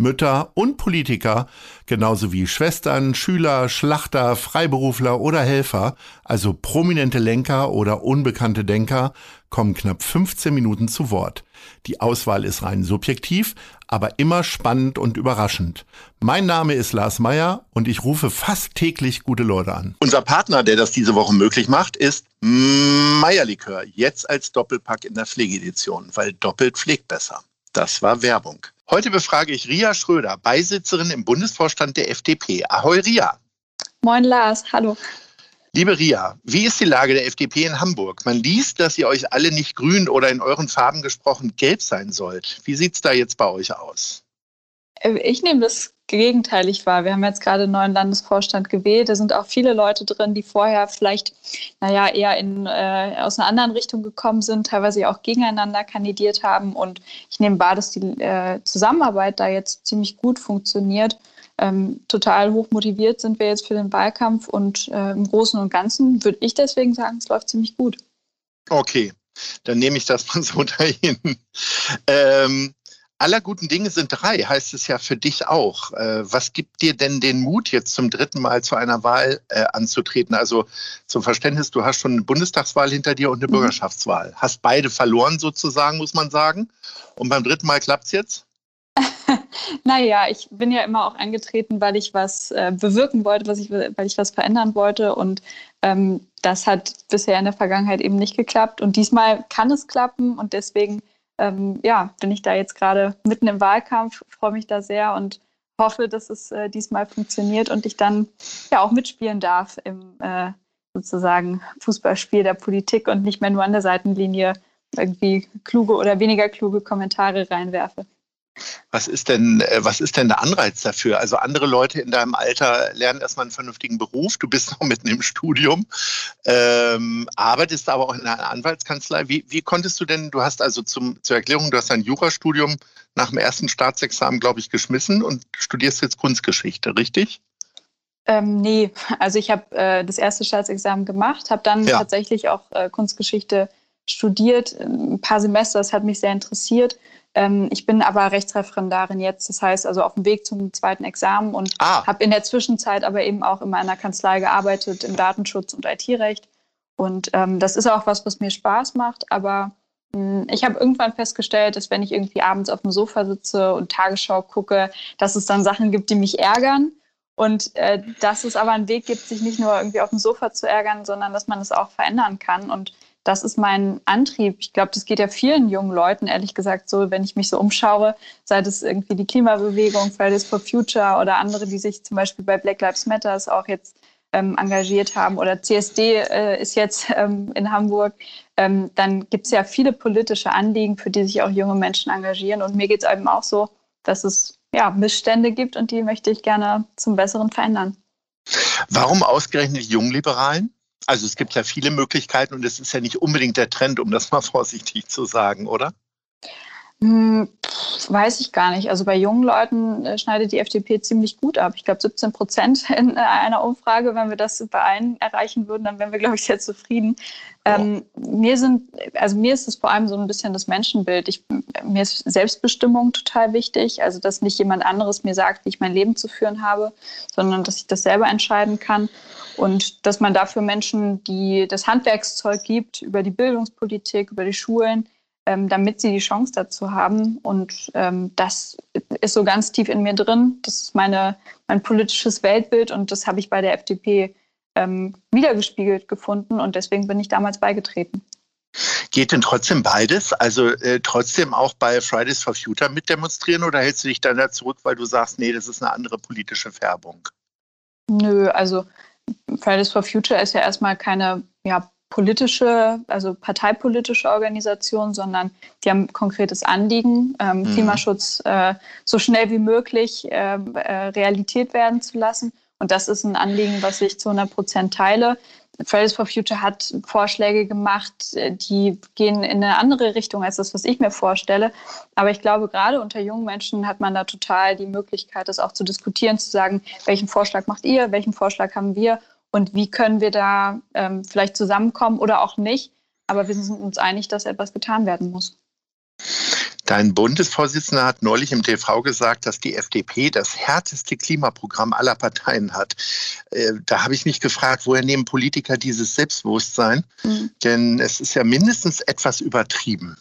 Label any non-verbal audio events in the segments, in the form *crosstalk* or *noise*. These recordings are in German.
Mütter und Politiker, genauso wie Schwestern, Schüler, Schlachter, Freiberufler oder Helfer, also prominente Lenker oder unbekannte Denker, kommen knapp 15 Minuten zu Wort. Die Auswahl ist rein subjektiv, aber immer spannend und überraschend. Mein Name ist Lars Meyer und ich rufe fast täglich gute Leute an. Unser Partner, der das diese Woche möglich macht, ist Meierlikör. Jetzt als Doppelpack in der Pflegedition, weil doppelt pflegt besser. Das war Werbung. Heute befrage ich Ria Schröder, Beisitzerin im Bundesvorstand der FDP. Ahoi Ria. Moin Lars, hallo. Liebe Ria, wie ist die Lage der FDP in Hamburg? Man liest, dass ihr euch alle nicht grün oder in euren Farben gesprochen gelb sein sollt. Wie sieht es da jetzt bei euch aus? Äh, ich nehme das gegenteilig wahr. Wir haben jetzt gerade einen neuen Landesvorstand gewählt. Da sind auch viele Leute drin, die vorher vielleicht, naja, eher in, äh, aus einer anderen Richtung gekommen sind, teilweise auch gegeneinander kandidiert haben. Und ich nehme wahr, dass die äh, Zusammenarbeit da jetzt ziemlich gut funktioniert. Ähm, total hoch motiviert sind wir jetzt für den Wahlkampf und äh, im Großen und Ganzen würde ich deswegen sagen, es läuft ziemlich gut. Okay, dann nehme ich das mal so *laughs* dahin. Ähm, aller guten Dinge sind drei, heißt es ja für dich auch. Äh, was gibt dir denn den Mut, jetzt zum dritten Mal zu einer Wahl äh, anzutreten? Also zum Verständnis, du hast schon eine Bundestagswahl hinter dir und eine mhm. Bürgerschaftswahl. Hast beide verloren sozusagen, muss man sagen. Und beim dritten Mal klappt es jetzt? *laughs* naja, ich bin ja immer auch angetreten, weil ich was äh, bewirken wollte, was ich, weil ich was verändern wollte. Und ähm, das hat bisher in der Vergangenheit eben nicht geklappt. Und diesmal kann es klappen. Und deswegen ähm, ja, bin ich da jetzt gerade mitten im Wahlkampf, freue mich da sehr und hoffe, dass es äh, diesmal funktioniert und ich dann ja auch mitspielen darf im äh, sozusagen Fußballspiel der Politik und nicht mehr nur an der Seitenlinie irgendwie kluge oder weniger kluge Kommentare reinwerfe. Was ist denn, äh, was ist denn der Anreiz dafür? Also andere Leute in deinem Alter lernen erstmal einen vernünftigen Beruf. Du bist *laughs* noch mitten im Studium, ähm, arbeitest aber auch in einer Anwaltskanzlei. Wie, wie konntest du denn, du hast also zum, zur Erklärung, du hast ein Jurastudium nach dem ersten Staatsexamen, glaube ich, geschmissen und studierst jetzt Kunstgeschichte, richtig? Ähm, nee, also ich habe äh, das erste Staatsexamen gemacht, habe dann ja. tatsächlich auch äh, Kunstgeschichte studiert, ein paar Semester, das hat mich sehr interessiert ähm, ich bin aber Rechtsreferendarin jetzt, das heißt also auf dem Weg zum zweiten Examen und ah. habe in der Zwischenzeit aber eben auch in meiner Kanzlei gearbeitet im Datenschutz und IT-Recht. Und ähm, das ist auch was, was mir Spaß macht, aber mh, hm, ich habe irgendwann festgestellt, dass wenn ich irgendwie abends auf dem Sofa sitze und Tagesschau gucke, dass es dann Sachen gibt, die mich ärgern. Und äh, dass es aber einen Weg gibt, sich nicht nur irgendwie auf dem Sofa zu ärgern, sondern dass man es auch verändern kann. Und das ist mein Antrieb. Ich glaube, das geht ja vielen jungen Leuten, ehrlich gesagt, so, wenn ich mich so umschaue, sei es irgendwie die Klimabewegung, Fridays for Future oder andere, die sich zum Beispiel bei Black Lives Matter auch jetzt ähm, engagiert haben oder CSD äh, ist jetzt ähm, in Hamburg, ähm, dann gibt es ja viele politische Anliegen, für die sich auch junge Menschen engagieren. Und mir geht es eben auch so, dass es ja, Missstände gibt und die möchte ich gerne zum Besseren verändern. Warum ausgerechnet Jungliberalen? Also es gibt ja viele Möglichkeiten und es ist ja nicht unbedingt der Trend, um das mal *laughs* vorsichtig zu sagen, oder? Hm, weiß ich gar nicht. Also bei jungen Leuten äh, schneidet die FDP ziemlich gut ab. Ich glaube 17 Prozent *laughs* in äh, einer Umfrage. Wenn wir das bei allen erreichen würden, dann wären wir, glaube ich, sehr zufrieden. Oh. Ähm, mir sind, also mir ist es vor allem so ein bisschen das Menschenbild. Ich, mir ist Selbstbestimmung total wichtig. Also dass nicht jemand anderes mir sagt, wie ich mein Leben zu führen habe, sondern dass ich das selber entscheiden kann. Und dass man dafür Menschen, die das Handwerkszeug gibt, über die Bildungspolitik, über die Schulen, ähm, damit sie die Chance dazu haben. Und ähm, das ist so ganz tief in mir drin. Das ist meine, mein politisches Weltbild und das habe ich bei der FDP ähm, wiedergespiegelt gefunden und deswegen bin ich damals beigetreten. Geht denn trotzdem beides? Also äh, trotzdem auch bei Fridays for Future mitdemonstrieren oder hältst du dich dann da zurück, weil du sagst, nee, das ist eine andere politische Färbung? Nö, also Fridays for Future ist ja erstmal keine ja, politische, also parteipolitische Organisation, sondern die haben ein konkretes Anliegen, ähm, mhm. Klimaschutz äh, so schnell wie möglich äh, äh, Realität werden zu lassen. Und das ist ein Anliegen, was ich zu 100 Prozent teile. Fridays for Future hat Vorschläge gemacht, äh, die gehen in eine andere Richtung als das, was ich mir vorstelle. Aber ich glaube, gerade unter jungen Menschen hat man da total die Möglichkeit, das auch zu diskutieren, zu sagen, welchen Vorschlag macht ihr, welchen Vorschlag haben wir und wie können wir da ähm, vielleicht zusammenkommen oder auch nicht. Aber wir sind uns einig, dass etwas getan werden muss. Dein Bundesvorsitzender hat neulich im TV gesagt, dass die FDP das härteste Klimaprogramm aller Parteien hat. Äh, da habe ich mich gefragt, woher nehmen Politiker dieses Selbstbewusstsein? Mhm. Denn es ist ja mindestens etwas übertrieben.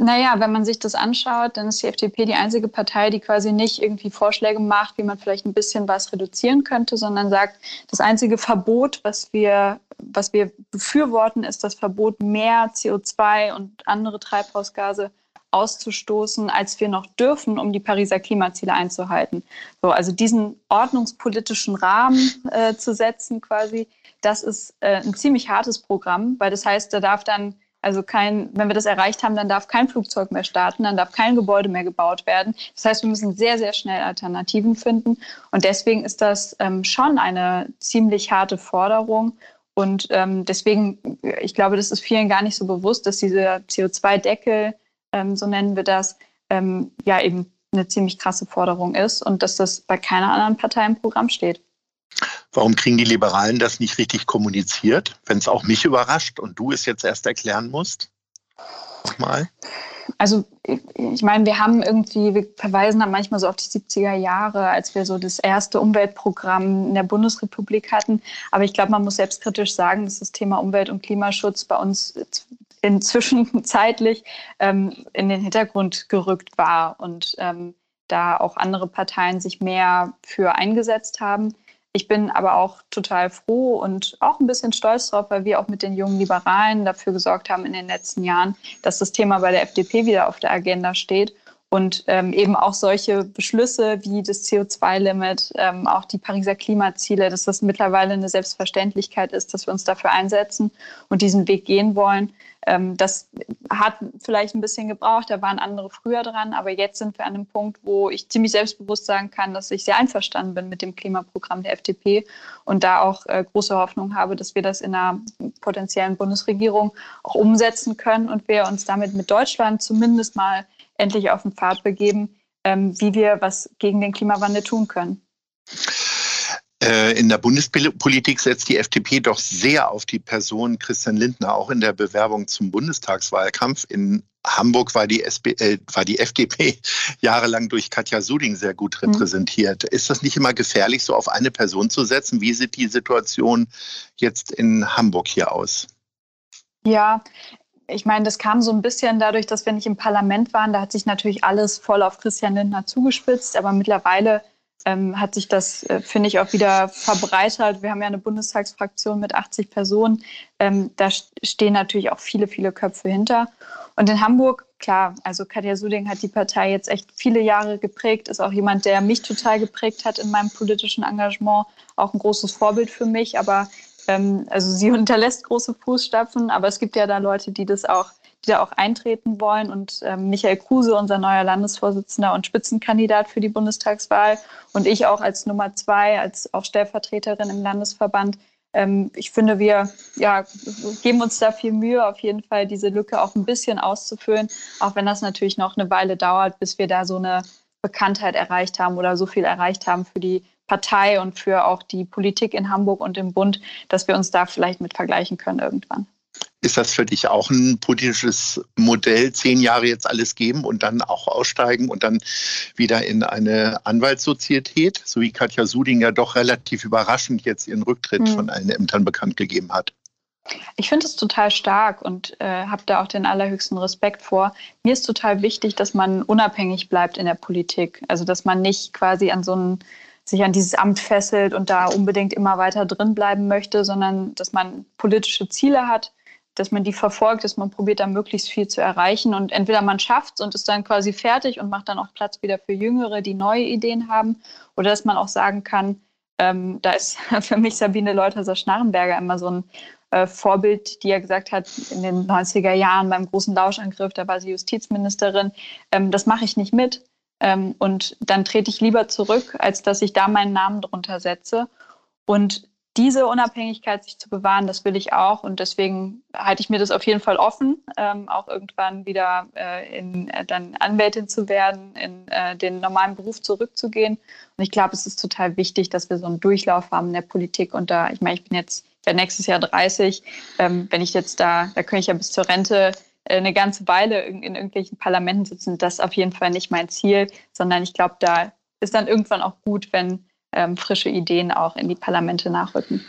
Naja, wenn man sich das anschaut, dann ist die FDP die einzige Partei, die quasi nicht irgendwie Vorschläge macht, wie man vielleicht ein bisschen was reduzieren könnte, sondern sagt, das einzige Verbot, was wir, was wir befürworten, ist das Verbot, mehr CO2 und andere Treibhausgase auszustoßen, als wir noch dürfen, um die Pariser Klimaziele einzuhalten. So, also diesen ordnungspolitischen Rahmen äh, zu setzen quasi, das ist äh, ein ziemlich hartes Programm, weil das heißt, da darf dann also kein, wenn wir das erreicht haben, dann darf kein Flugzeug mehr starten, dann darf kein Gebäude mehr gebaut werden. Das heißt, wir müssen sehr, sehr schnell Alternativen finden. Und deswegen ist das ähm, schon eine ziemlich harte Forderung. Und ähm, deswegen, ich glaube, das ist vielen gar nicht so bewusst, dass dieser CO2-Deckel ähm, so nennen wir das, ähm, ja eben eine ziemlich krasse Forderung ist und dass das bei keiner anderen Partei im Programm steht. Warum kriegen die Liberalen das nicht richtig kommuniziert, wenn es auch mich überrascht und du es jetzt erst erklären musst? Nochmal. Also ich meine, wir haben irgendwie, wir verweisen dann manchmal so auf die 70er Jahre, als wir so das erste Umweltprogramm in der Bundesrepublik hatten. Aber ich glaube, man muss selbstkritisch sagen, dass das Thema Umwelt- und Klimaschutz bei uns inzwischen *laughs* zeitlich ähm, in den Hintergrund gerückt war und ähm, da auch andere Parteien sich mehr für eingesetzt haben. Ich bin aber auch total froh und auch ein bisschen stolz drauf, weil wir auch mit den jungen Liberalen dafür gesorgt haben in den letzten Jahren, dass das Thema bei der FDP wieder auf der Agenda steht und ähm, eben auch solche Beschlüsse wie das CO2-Limit, ähm, auch die Pariser Klimaziele, dass das mittlerweile eine Selbstverständlichkeit ist, dass wir uns dafür einsetzen und diesen Weg gehen wollen. Ähm, das hat vielleicht ein bisschen gebraucht, da waren andere früher dran, aber jetzt sind wir an einem Punkt, wo ich ziemlich selbstbewusst sagen kann, dass ich sehr einverstanden bin mit dem Klimaprogramm der FDP und da auch äh, große Hoffnung habe, dass wir das in einer potenziellen Bundesregierung auch umsetzen können und wir uns damit mit Deutschland zumindest mal endlich auf den Pfad begeben, ähm, wie wir was gegen den Klimawandel tun können. Äh, in der Bundespolitik setzt die FDP doch sehr auf die Person Christian Lindner, auch in der Bewerbung zum Bundestagswahlkampf. In Hamburg war die, SP, äh, war die FDP *laughs* jahrelang durch Katja Suding sehr gut mhm. repräsentiert. Mhm. Ist das nicht immer gefährlich, so auf eine Person zu setzen? Wie sieht die Situation jetzt in Hamburg hier aus? Ja, ich meine, das kam so ein bisschen dadurch, dass wir nicht im Parlament waren. Da hat sich natürlich alles voll auf Christian Lindner zugespitzt. Aber mittlerweile ähm, hat sich das, äh, finde ich, auch wieder verbreitert. Wir haben ja eine Bundestagsfraktion mit 80 Personen. Ähm, da stehen natürlich auch viele, viele Köpfe hinter. Und in Hamburg, klar, also Katja Suding hat die Partei jetzt echt viele Jahre geprägt, ist auch jemand, der mich total geprägt hat in meinem politischen Engagement, auch ein großes Vorbild für mich. Aber ähm, also sie *laughs* hinterlässt große Fußstapfen, aber es gibt ja da Leute, die das auch die da auch eintreten wollen. Und ähm, Michael Kruse, unser neuer Landesvorsitzender und Spitzenkandidat für die Bundestagswahl und ich auch als Nummer zwei, als auch Stellvertreterin im Landesverband. Ähm, ich finde, wir ja, geben uns da viel Mühe, auf jeden Fall diese Lücke auch ein bisschen auszufüllen, auch wenn das natürlich noch eine Weile dauert, bis wir da so eine Bekanntheit erreicht haben oder so viel erreicht haben für die Partei und für auch die Politik in Hamburg und im Bund, dass wir uns da vielleicht mit vergleichen können irgendwann. Ist das für dich auch ein politisches Modell, zehn Jahre jetzt alles geben und dann auch aussteigen und dann wieder in eine Anwaltssozietät, so wie Katja Suding ja doch relativ überraschend jetzt ihren Rücktritt mhm. von allen Ämtern bekannt gegeben hat? Ich finde es total stark und äh, habe da auch den allerhöchsten Respekt vor. Mir ist total wichtig, dass man unabhängig bleibt in der Politik. Also dass man nicht quasi an so ein, sich an dieses Amt fesselt und da unbedingt immer weiter drin bleiben möchte, sondern dass man politische Ziele hat, dass man die verfolgt, dass man probiert, da möglichst viel zu erreichen. Und entweder man schafft es und ist dann quasi fertig und macht dann auch Platz wieder für Jüngere, die neue Ideen haben, oder dass man auch sagen kann, ähm, da ist *laughs* für mich Sabine Leutherer-Schnarrenberger immer so ein äh, Vorbild, die ja gesagt hat, in den 90er Jahren beim großen Lauschangriff, da war sie Justizministerin, ähm, das mache ich nicht mit. Ähm, und dann trete ich lieber zurück, als dass ich da meinen Namen drunter setze. Und diese Unabhängigkeit sich zu bewahren, das will ich auch. Und deswegen halte ich mir das auf jeden Fall offen, ähm, auch irgendwann wieder äh, in, äh, dann Anwältin zu werden, in äh, den normalen Beruf zurückzugehen. Und ich glaube, es ist total wichtig, dass wir so einen Durchlauf haben in der Politik. Und da, ich meine, ich bin jetzt, ich werde nächstes Jahr 30. Ähm, wenn ich jetzt da, da könnte ich ja bis zur Rente eine ganze Weile in, in irgendwelchen Parlamenten sitzen. Das ist auf jeden Fall nicht mein Ziel, sondern ich glaube, da ist dann irgendwann auch gut, wenn ähm, frische Ideen auch in die Parlamente nachrücken.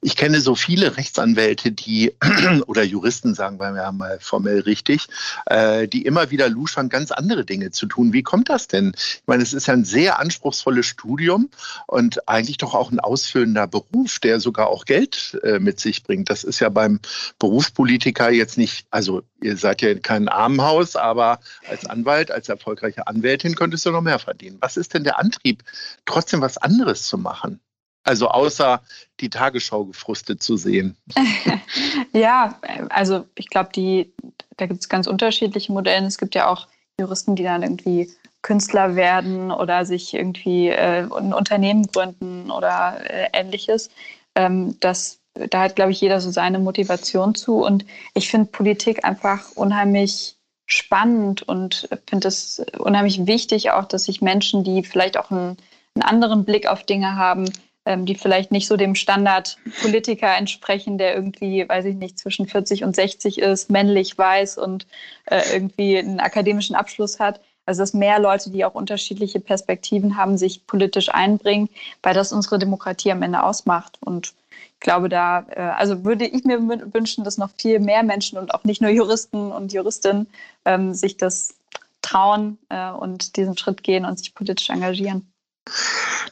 Ich kenne so viele Rechtsanwälte, die *clears throat* oder Juristen, sagen wir mal formell richtig, äh, die immer wieder luschern, ganz andere Dinge zu tun. Wie kommt das denn? Ich meine, es ist ja ein sehr anspruchsvolles Studium und eigentlich doch auch ein ausfüllender Beruf, der sogar auch Geld äh, mit sich bringt. Das ist ja beim Berufspolitiker jetzt nicht, also ihr seid ja kein Armenhaus, aber als Anwalt, als erfolgreiche Anwältin könntest du noch mehr verdienen. Was ist denn der Antrieb, trotzdem was anderes zu machen? Also außer die Tagesschau gefrustet zu sehen. *laughs* ja, also ich glaube, die, da gibt es ganz unterschiedliche Modelle. Es gibt ja auch Juristen, die dann irgendwie Künstler werden oder sich irgendwie äh, ein Unternehmen gründen oder äh, ähnliches. Ähm, das, da hat, glaube ich, jeder so seine Motivation zu. Und ich finde Politik einfach unheimlich spannend und finde es unheimlich wichtig auch, dass sich Menschen, die vielleicht auch einen, einen anderen Blick auf Dinge haben, ähm, die vielleicht nicht so dem Standard Politiker entsprechen, der irgendwie, weiß ich nicht, zwischen 40 und 60 ist, männlich, weiß und äh, irgendwie einen akademischen Abschluss hat. Also dass mehr Leute, die auch unterschiedliche Perspektiven haben, sich politisch einbringen, weil das unsere Demokratie am Ende ausmacht. Und ich glaube, da, äh, also würde ich mir wünschen, dass noch viel mehr Menschen und auch nicht nur Juristen und Juristinnen ähm, sich das trauen äh, und diesen Schritt gehen und sich politisch engagieren.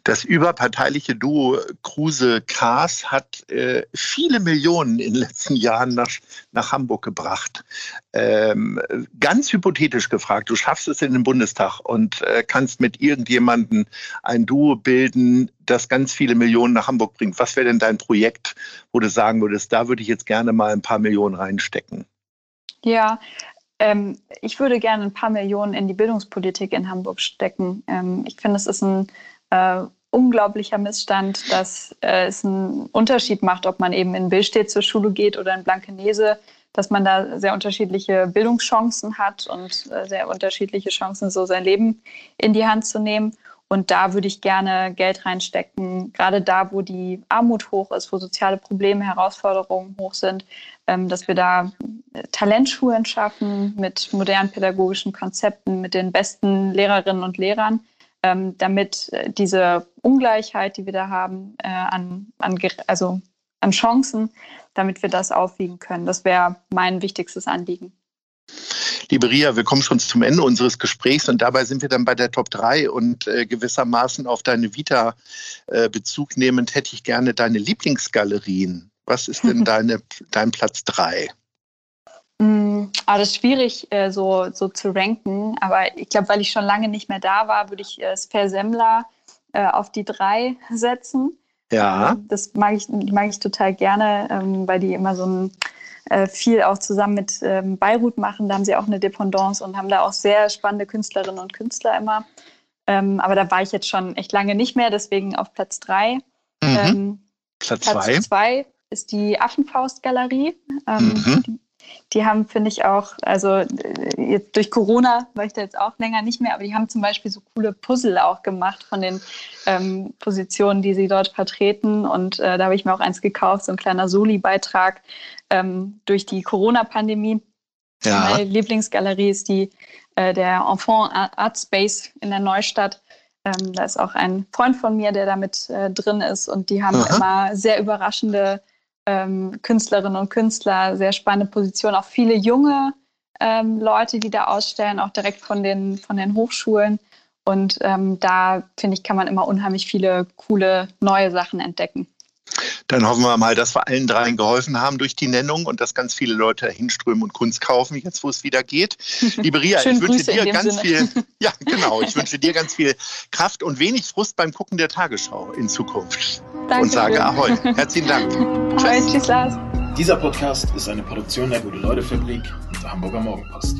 Das überparteiliche Duo Kruse-Kaas hat äh, viele Millionen in den letzten Jahren nach, nach Hamburg gebracht. Ähm, ganz hypothetisch gefragt, du schaffst es in den Bundestag und äh, kannst mit irgendjemandem ein Duo bilden, das ganz viele Millionen nach Hamburg bringt. Was wäre denn dein Projekt, wo du sagen würdest, da würde ich jetzt gerne mal ein paar Millionen reinstecken? Ja, ähm, ich würde gerne ein paar Millionen in die Bildungspolitik in Hamburg stecken. Ähm, ich finde, es ist ein äh, unglaublicher Missstand, dass äh, es einen Unterschied macht, ob man eben in Billstedt zur Schule geht oder in Blankenese, dass man da sehr unterschiedliche Bildungschancen hat und äh, sehr unterschiedliche Chancen, so sein Leben in die Hand zu nehmen. Und da würde ich gerne Geld reinstecken, gerade da, wo die Armut hoch ist, wo soziale Probleme, Herausforderungen hoch sind, dass wir da Talentschulen schaffen mit modernen pädagogischen Konzepten, mit den besten Lehrerinnen und Lehrern ähm, damit äh, diese Ungleichheit, die wir da haben, äh, an, an, also an Chancen, damit wir das aufwiegen können. Das wäre mein wichtigstes Anliegen. Liebe Ria, wir kommen schon zum Ende unseres Gesprächs und dabei sind wir dann bei der Top 3 und äh, gewissermaßen auf deine Vita äh, Bezug nehmend hätte ich gerne deine Lieblingsgalerien. Was ist denn *laughs* deine, dein Platz 3? Mm, aber das ist schwierig äh, so, so zu ranken. Aber ich glaube, weil ich schon lange nicht mehr da war, würde ich äh, Sper Semmler äh, auf die drei setzen. Ja. Ähm, das mag ich, mag ich total gerne, ähm, weil die immer so ein äh, viel auch zusammen mit ähm, Beirut machen. Da haben sie auch eine Dependance und haben da auch sehr spannende Künstlerinnen und Künstler immer. Ähm, aber da war ich jetzt schon echt lange nicht mehr, deswegen auf Platz drei. Mhm. Ähm, Platz, Platz zwei. Ist die Affenfaust-Galerie. Ähm, mhm. Die haben, finde ich auch, also äh, jetzt durch Corona war ich da jetzt auch länger nicht mehr, aber die haben zum Beispiel so coole Puzzle auch gemacht von den ähm, Positionen, die sie dort vertreten. Und äh, da habe ich mir auch eins gekauft, so ein kleiner Soli-Beitrag ähm, durch die Corona-Pandemie. Ja. Meine Lieblingsgalerie ist die äh, der Enfant Art Space in der Neustadt. Ähm, da ist auch ein Freund von mir, der damit äh, drin ist und die haben Aha. immer sehr überraschende ähm, Künstlerinnen und Künstler, sehr spannende Position, auch viele junge ähm, Leute, die da ausstellen, auch direkt von den, von den Hochschulen. Und ähm, da, finde ich, kann man immer unheimlich viele coole neue Sachen entdecken. Dann hoffen wir mal, dass wir allen dreien geholfen haben durch die Nennung und dass ganz viele Leute hinströmen und Kunst kaufen, jetzt wo es wieder geht. *laughs* Liebe Ria, ich wünsche dir ganz Sinne. viel, *laughs* ja genau, ich wünsche dir ganz viel Kraft und wenig Frust beim Gucken der Tagesschau in Zukunft. Danke und sage Ahoi. Herzlichen Dank. *laughs* Ahoi, tschüss Lars. Dieser Podcast ist eine Produktion der Gute-Leute-Fabrik und der Hamburger Morgenpost.